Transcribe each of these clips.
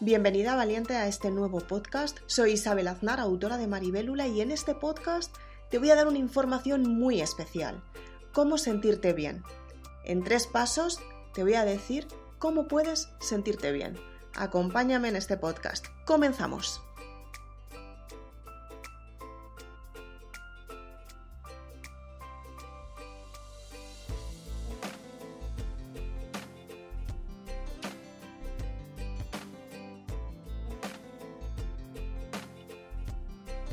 Bienvenida valiente a este nuevo podcast. Soy Isabel Aznar, autora de Maribélula, y en este podcast te voy a dar una información muy especial. Cómo sentirte bien. En tres pasos te voy a decir cómo puedes sentirte bien. Acompáñame en este podcast. Comenzamos.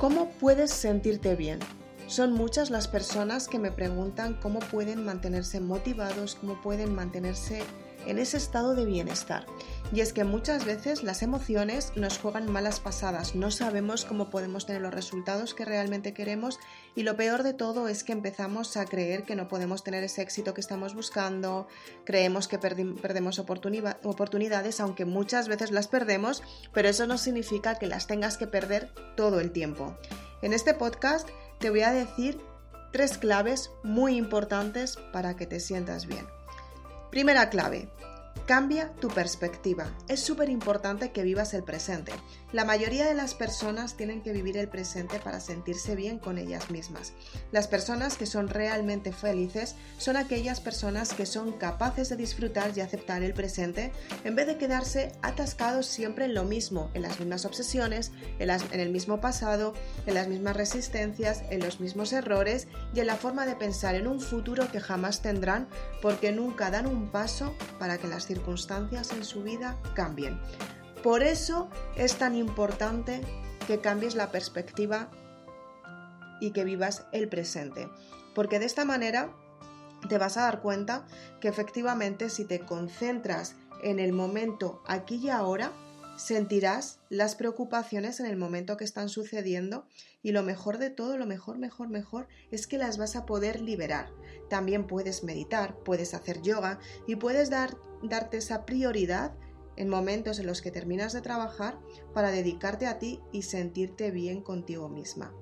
¿Cómo puedes sentirte bien? Son muchas las personas que me preguntan cómo pueden mantenerse motivados, cómo pueden mantenerse en ese estado de bienestar. Y es que muchas veces las emociones nos juegan malas pasadas, no sabemos cómo podemos tener los resultados que realmente queremos y lo peor de todo es que empezamos a creer que no podemos tener ese éxito que estamos buscando, creemos que perdemos oportunidades, aunque muchas veces las perdemos, pero eso no significa que las tengas que perder todo el tiempo. En este podcast te voy a decir tres claves muy importantes para que te sientas bien. Primera clave, Cambia tu perspectiva. Es súper importante que vivas el presente. La mayoría de las personas tienen que vivir el presente para sentirse bien con ellas mismas. Las personas que son realmente felices son aquellas personas que son capaces de disfrutar y aceptar el presente en vez de quedarse atascados siempre en lo mismo, en las mismas obsesiones, en, en el mismo pasado, en las mismas resistencias, en los mismos errores y en la forma de pensar en un futuro que jamás tendrán porque nunca dan un paso para que las circunstancias en su vida cambien. Por eso es tan importante que cambies la perspectiva y que vivas el presente, porque de esta manera te vas a dar cuenta que efectivamente si te concentras en el momento aquí y ahora, sentirás las preocupaciones en el momento que están sucediendo y lo mejor de todo, lo mejor, mejor, mejor es que las vas a poder liberar. También puedes meditar, puedes hacer yoga y puedes dar, darte esa prioridad en momentos en los que terminas de trabajar para dedicarte a ti y sentirte bien contigo misma.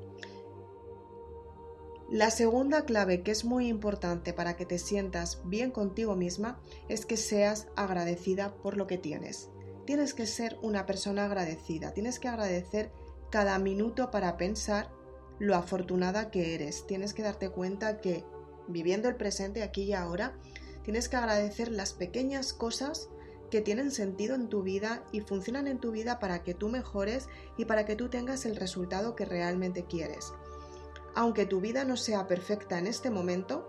La segunda clave que es muy importante para que te sientas bien contigo misma es que seas agradecida por lo que tienes tienes que ser una persona agradecida, tienes que agradecer cada minuto para pensar lo afortunada que eres, tienes que darte cuenta que viviendo el presente aquí y ahora, tienes que agradecer las pequeñas cosas que tienen sentido en tu vida y funcionan en tu vida para que tú mejores y para que tú tengas el resultado que realmente quieres. Aunque tu vida no sea perfecta en este momento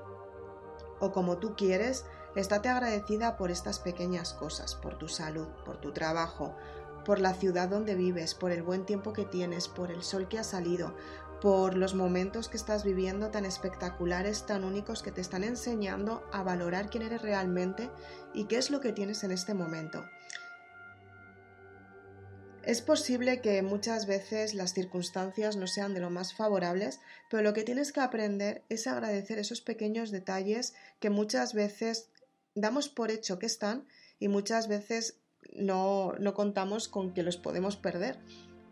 o como tú quieres, Estate agradecida por estas pequeñas cosas, por tu salud, por tu trabajo, por la ciudad donde vives, por el buen tiempo que tienes, por el sol que ha salido, por los momentos que estás viviendo tan espectaculares, tan únicos que te están enseñando a valorar quién eres realmente y qué es lo que tienes en este momento. Es posible que muchas veces las circunstancias no sean de lo más favorables, pero lo que tienes que aprender es agradecer esos pequeños detalles que muchas veces damos por hecho que están y muchas veces no, no contamos con que los podemos perder.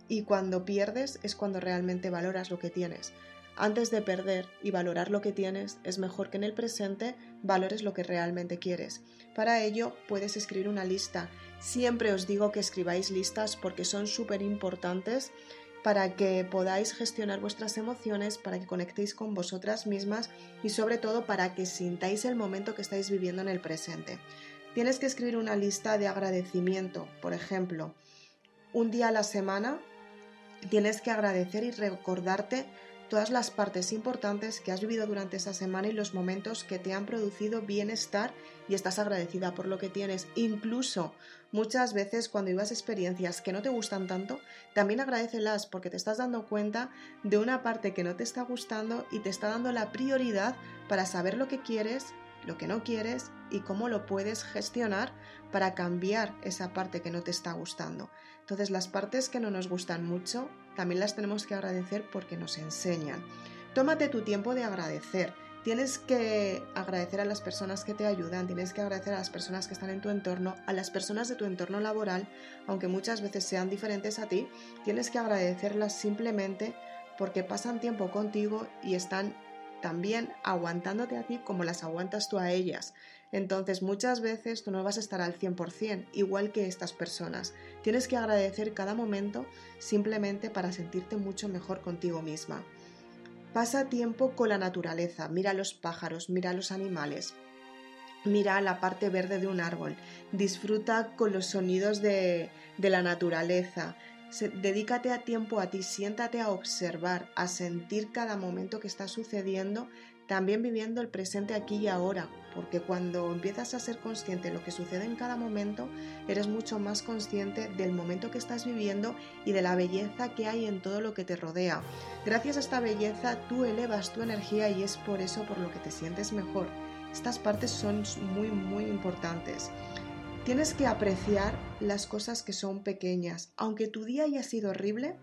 Y cuando pierdes es cuando realmente valoras lo que tienes. Antes de perder y valorar lo que tienes, es mejor que en el presente valores lo que realmente quieres. Para ello puedes escribir una lista. Siempre os digo que escribáis listas porque son súper importantes para que podáis gestionar vuestras emociones, para que conectéis con vosotras mismas y sobre todo para que sintáis el momento que estáis viviendo en el presente. Tienes que escribir una lista de agradecimiento, por ejemplo, un día a la semana tienes que agradecer y recordarte todas las partes importantes que has vivido durante esa semana y los momentos que te han producido bienestar y estás agradecida por lo que tienes. Incluso muchas veces cuando vivas experiencias que no te gustan tanto, también agradecelas porque te estás dando cuenta de una parte que no te está gustando y te está dando la prioridad para saber lo que quieres, lo que no quieres y cómo lo puedes gestionar para cambiar esa parte que no te está gustando. Entonces las partes que no nos gustan mucho también las tenemos que agradecer porque nos enseñan. Tómate tu tiempo de agradecer. Tienes que agradecer a las personas que te ayudan, tienes que agradecer a las personas que están en tu entorno, a las personas de tu entorno laboral, aunque muchas veces sean diferentes a ti, tienes que agradecerlas simplemente porque pasan tiempo contigo y están también aguantándote a ti como las aguantas tú a ellas. Entonces muchas veces tú no vas a estar al 100%, igual que estas personas. Tienes que agradecer cada momento simplemente para sentirte mucho mejor contigo misma. Pasa tiempo con la naturaleza, mira los pájaros, mira los animales, mira la parte verde de un árbol, disfruta con los sonidos de, de la naturaleza, dedícate a tiempo a ti, siéntate a observar, a sentir cada momento que está sucediendo, también viviendo el presente aquí y ahora, porque cuando empiezas a ser consciente de lo que sucede en cada momento, eres mucho más consciente del momento que estás viviendo y de la belleza que hay en todo lo que te rodea. Gracias a esta belleza tú elevas tu energía y es por eso por lo que te sientes mejor. Estas partes son muy muy importantes. Tienes que apreciar las cosas que son pequeñas. Aunque tu día haya sido horrible,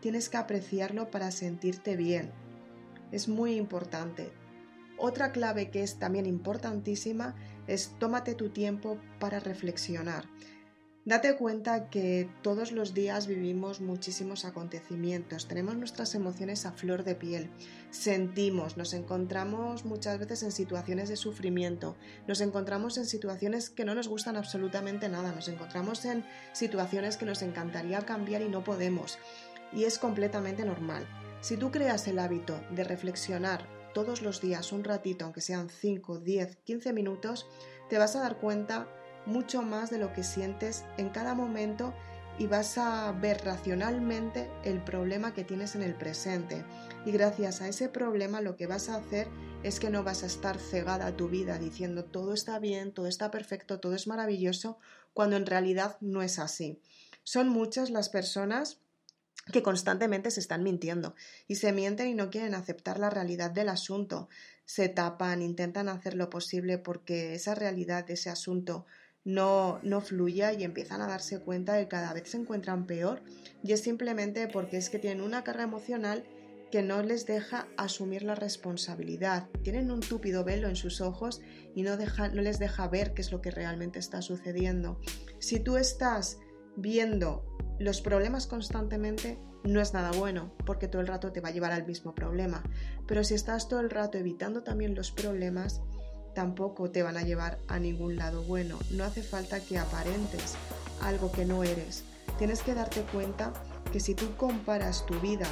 tienes que apreciarlo para sentirte bien. Es muy importante. Otra clave que es también importantísima es tómate tu tiempo para reflexionar. Date cuenta que todos los días vivimos muchísimos acontecimientos, tenemos nuestras emociones a flor de piel, sentimos, nos encontramos muchas veces en situaciones de sufrimiento, nos encontramos en situaciones que no nos gustan absolutamente nada, nos encontramos en situaciones que nos encantaría cambiar y no podemos. Y es completamente normal. Si tú creas el hábito de reflexionar todos los días un ratito, aunque sean 5, 10, 15 minutos, te vas a dar cuenta mucho más de lo que sientes en cada momento y vas a ver racionalmente el problema que tienes en el presente. Y gracias a ese problema lo que vas a hacer es que no vas a estar cegada a tu vida diciendo todo está bien, todo está perfecto, todo es maravilloso, cuando en realidad no es así. Son muchas las personas que constantemente se están mintiendo y se mienten y no quieren aceptar la realidad del asunto. Se tapan, intentan hacer lo posible porque esa realidad ese asunto no, no fluya y empiezan a darse cuenta de que cada vez se encuentran peor y es simplemente porque es que tienen una carga emocional que no les deja asumir la responsabilidad. Tienen un túpido velo en sus ojos y no, deja, no les deja ver qué es lo que realmente está sucediendo. Si tú estás viendo los problemas constantemente, no es nada bueno, porque todo el rato te va a llevar al mismo problema. Pero si estás todo el rato evitando también los problemas, tampoco te van a llevar a ningún lado bueno. No hace falta que aparentes algo que no eres. Tienes que darte cuenta que si tú comparas tu vida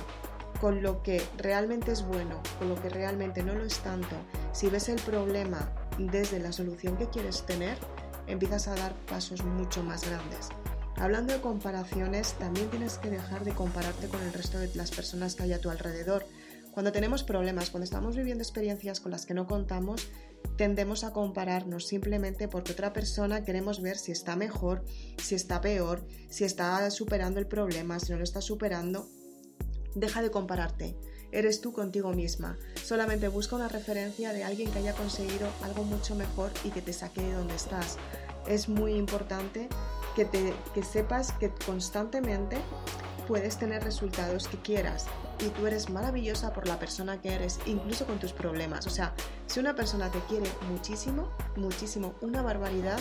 con lo que realmente es bueno, con lo que realmente no lo es tanto, si ves el problema desde la solución que quieres tener, empiezas a dar pasos mucho más grandes. Hablando de comparaciones, también tienes que dejar de compararte con el resto de las personas que hay a tu alrededor. Cuando tenemos problemas, cuando estamos viviendo experiencias con las que no contamos, tendemos a compararnos simplemente porque otra persona queremos ver si está mejor, si está peor, si está superando el problema, si no lo está superando. Deja de compararte. Eres tú contigo misma. Solamente busca una referencia de alguien que haya conseguido algo mucho mejor y que te saque de donde estás. Es muy importante que, sepas que constantemente puedes tener resultados que quieras y tú eres maravillosa por la persona que eres, incluso con tus problemas. O sea, si una persona te quiere muchísimo, muchísimo, una barbaridad,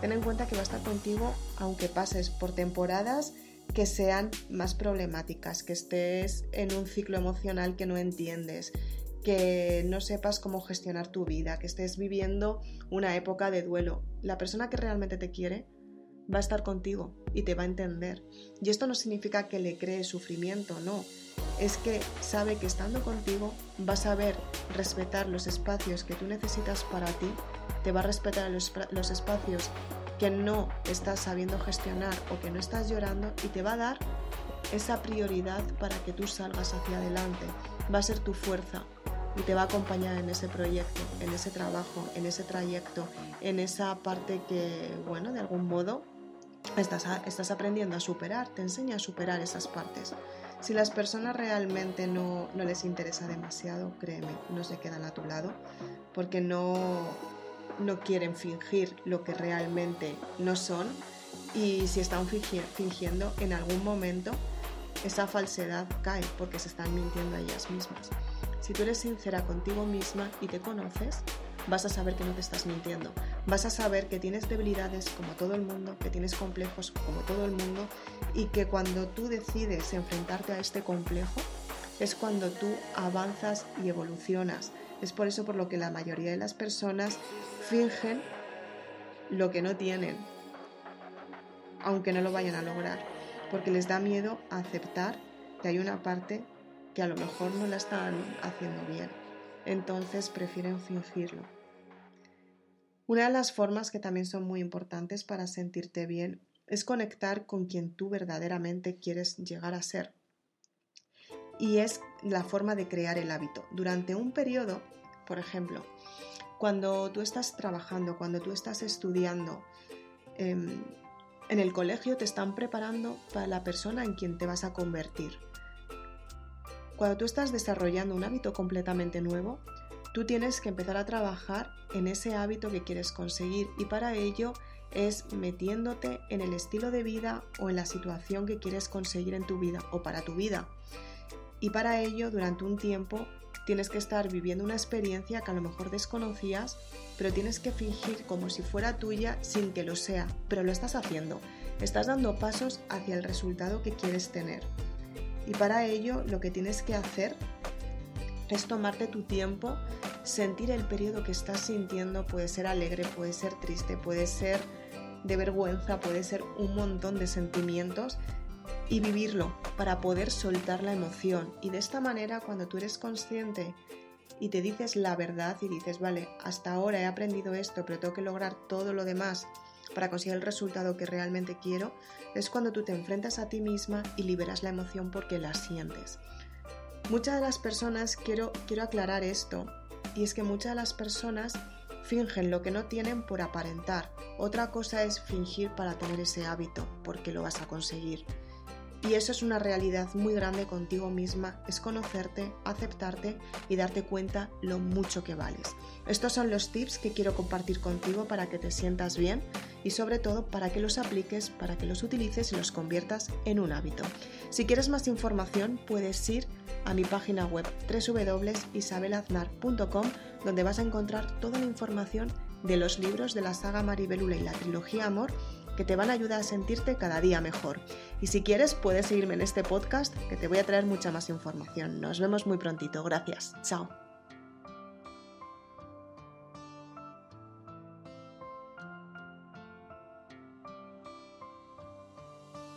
ten en cuenta que va a estar contigo aunque pases por temporadas que sean más problemáticas, que estés en un ciclo emocional que no entiendes, que no sepas cómo gestionar tu vida, que estés viviendo una época de duelo. La persona que realmente te quiere va a estar contigo y te va a entender. Y esto no significa que le crees sufrimiento, no. Es que sabe que estando contigo vas a saber respetar los espacios que tú necesitas para ti, te va a respetar los, los espacios que no estás sabiendo gestionar o que no estás llorando y te va a dar esa prioridad para que tú salgas hacia adelante. Va a ser tu fuerza y te va a acompañar en ese proyecto, en ese trabajo, en ese trayecto, en esa parte que, bueno, de algún modo estás, estás aprendiendo a superar, te enseña a superar esas partes. Si las personas realmente no, no les interesa demasiado, créeme, no se quedan a tu lado porque no, no quieren fingir lo que realmente no son y si están fingiendo en algún momento esa falsedad cae porque se están mintiendo a ellas mismas. Si tú eres sincera contigo misma y te conoces, vas a saber que no te estás mintiendo. Vas a saber que tienes debilidades como todo el mundo, que tienes complejos como todo el mundo y que cuando tú decides enfrentarte a este complejo es cuando tú avanzas y evolucionas. Es por eso por lo que la mayoría de las personas fingen lo que no tienen, aunque no lo vayan a lograr, porque les da miedo aceptar que hay una parte que a lo mejor no la están haciendo bien. Entonces prefieren fingirlo. Una de las formas que también son muy importantes para sentirte bien es conectar con quien tú verdaderamente quieres llegar a ser. Y es la forma de crear el hábito. Durante un periodo, por ejemplo, cuando tú estás trabajando, cuando tú estás estudiando, em, en el colegio te están preparando para la persona en quien te vas a convertir. Cuando tú estás desarrollando un hábito completamente nuevo, tú tienes que empezar a trabajar en ese hábito que quieres conseguir y para ello es metiéndote en el estilo de vida o en la situación que quieres conseguir en tu vida o para tu vida. Y para ello, durante un tiempo, tienes que estar viviendo una experiencia que a lo mejor desconocías, pero tienes que fingir como si fuera tuya sin que lo sea, pero lo estás haciendo. Estás dando pasos hacia el resultado que quieres tener. Y para ello lo que tienes que hacer es tomarte tu tiempo, sentir el periodo que estás sintiendo, puede ser alegre, puede ser triste, puede ser de vergüenza, puede ser un montón de sentimientos y vivirlo para poder soltar la emoción. Y de esta manera, cuando tú eres consciente y te dices la verdad y dices, vale, hasta ahora he aprendido esto, pero tengo que lograr todo lo demás para conseguir el resultado que realmente quiero, es cuando tú te enfrentas a ti misma y liberas la emoción porque la sientes. Muchas de las personas, quiero, quiero aclarar esto, y es que muchas de las personas fingen lo que no tienen por aparentar. Otra cosa es fingir para tener ese hábito, porque lo vas a conseguir. Y eso es una realidad muy grande contigo misma, es conocerte, aceptarte y darte cuenta lo mucho que vales. Estos son los tips que quiero compartir contigo para que te sientas bien y sobre todo para que los apliques, para que los utilices y los conviertas en un hábito. Si quieres más información puedes ir a mi página web www.isabelaznar.com donde vas a encontrar toda la información de los libros de la saga Maribelula y la trilogía Amor que te van a ayudar a sentirte cada día mejor. Y si quieres, puedes seguirme en este podcast que te voy a traer mucha más información. Nos vemos muy prontito. Gracias. Chao.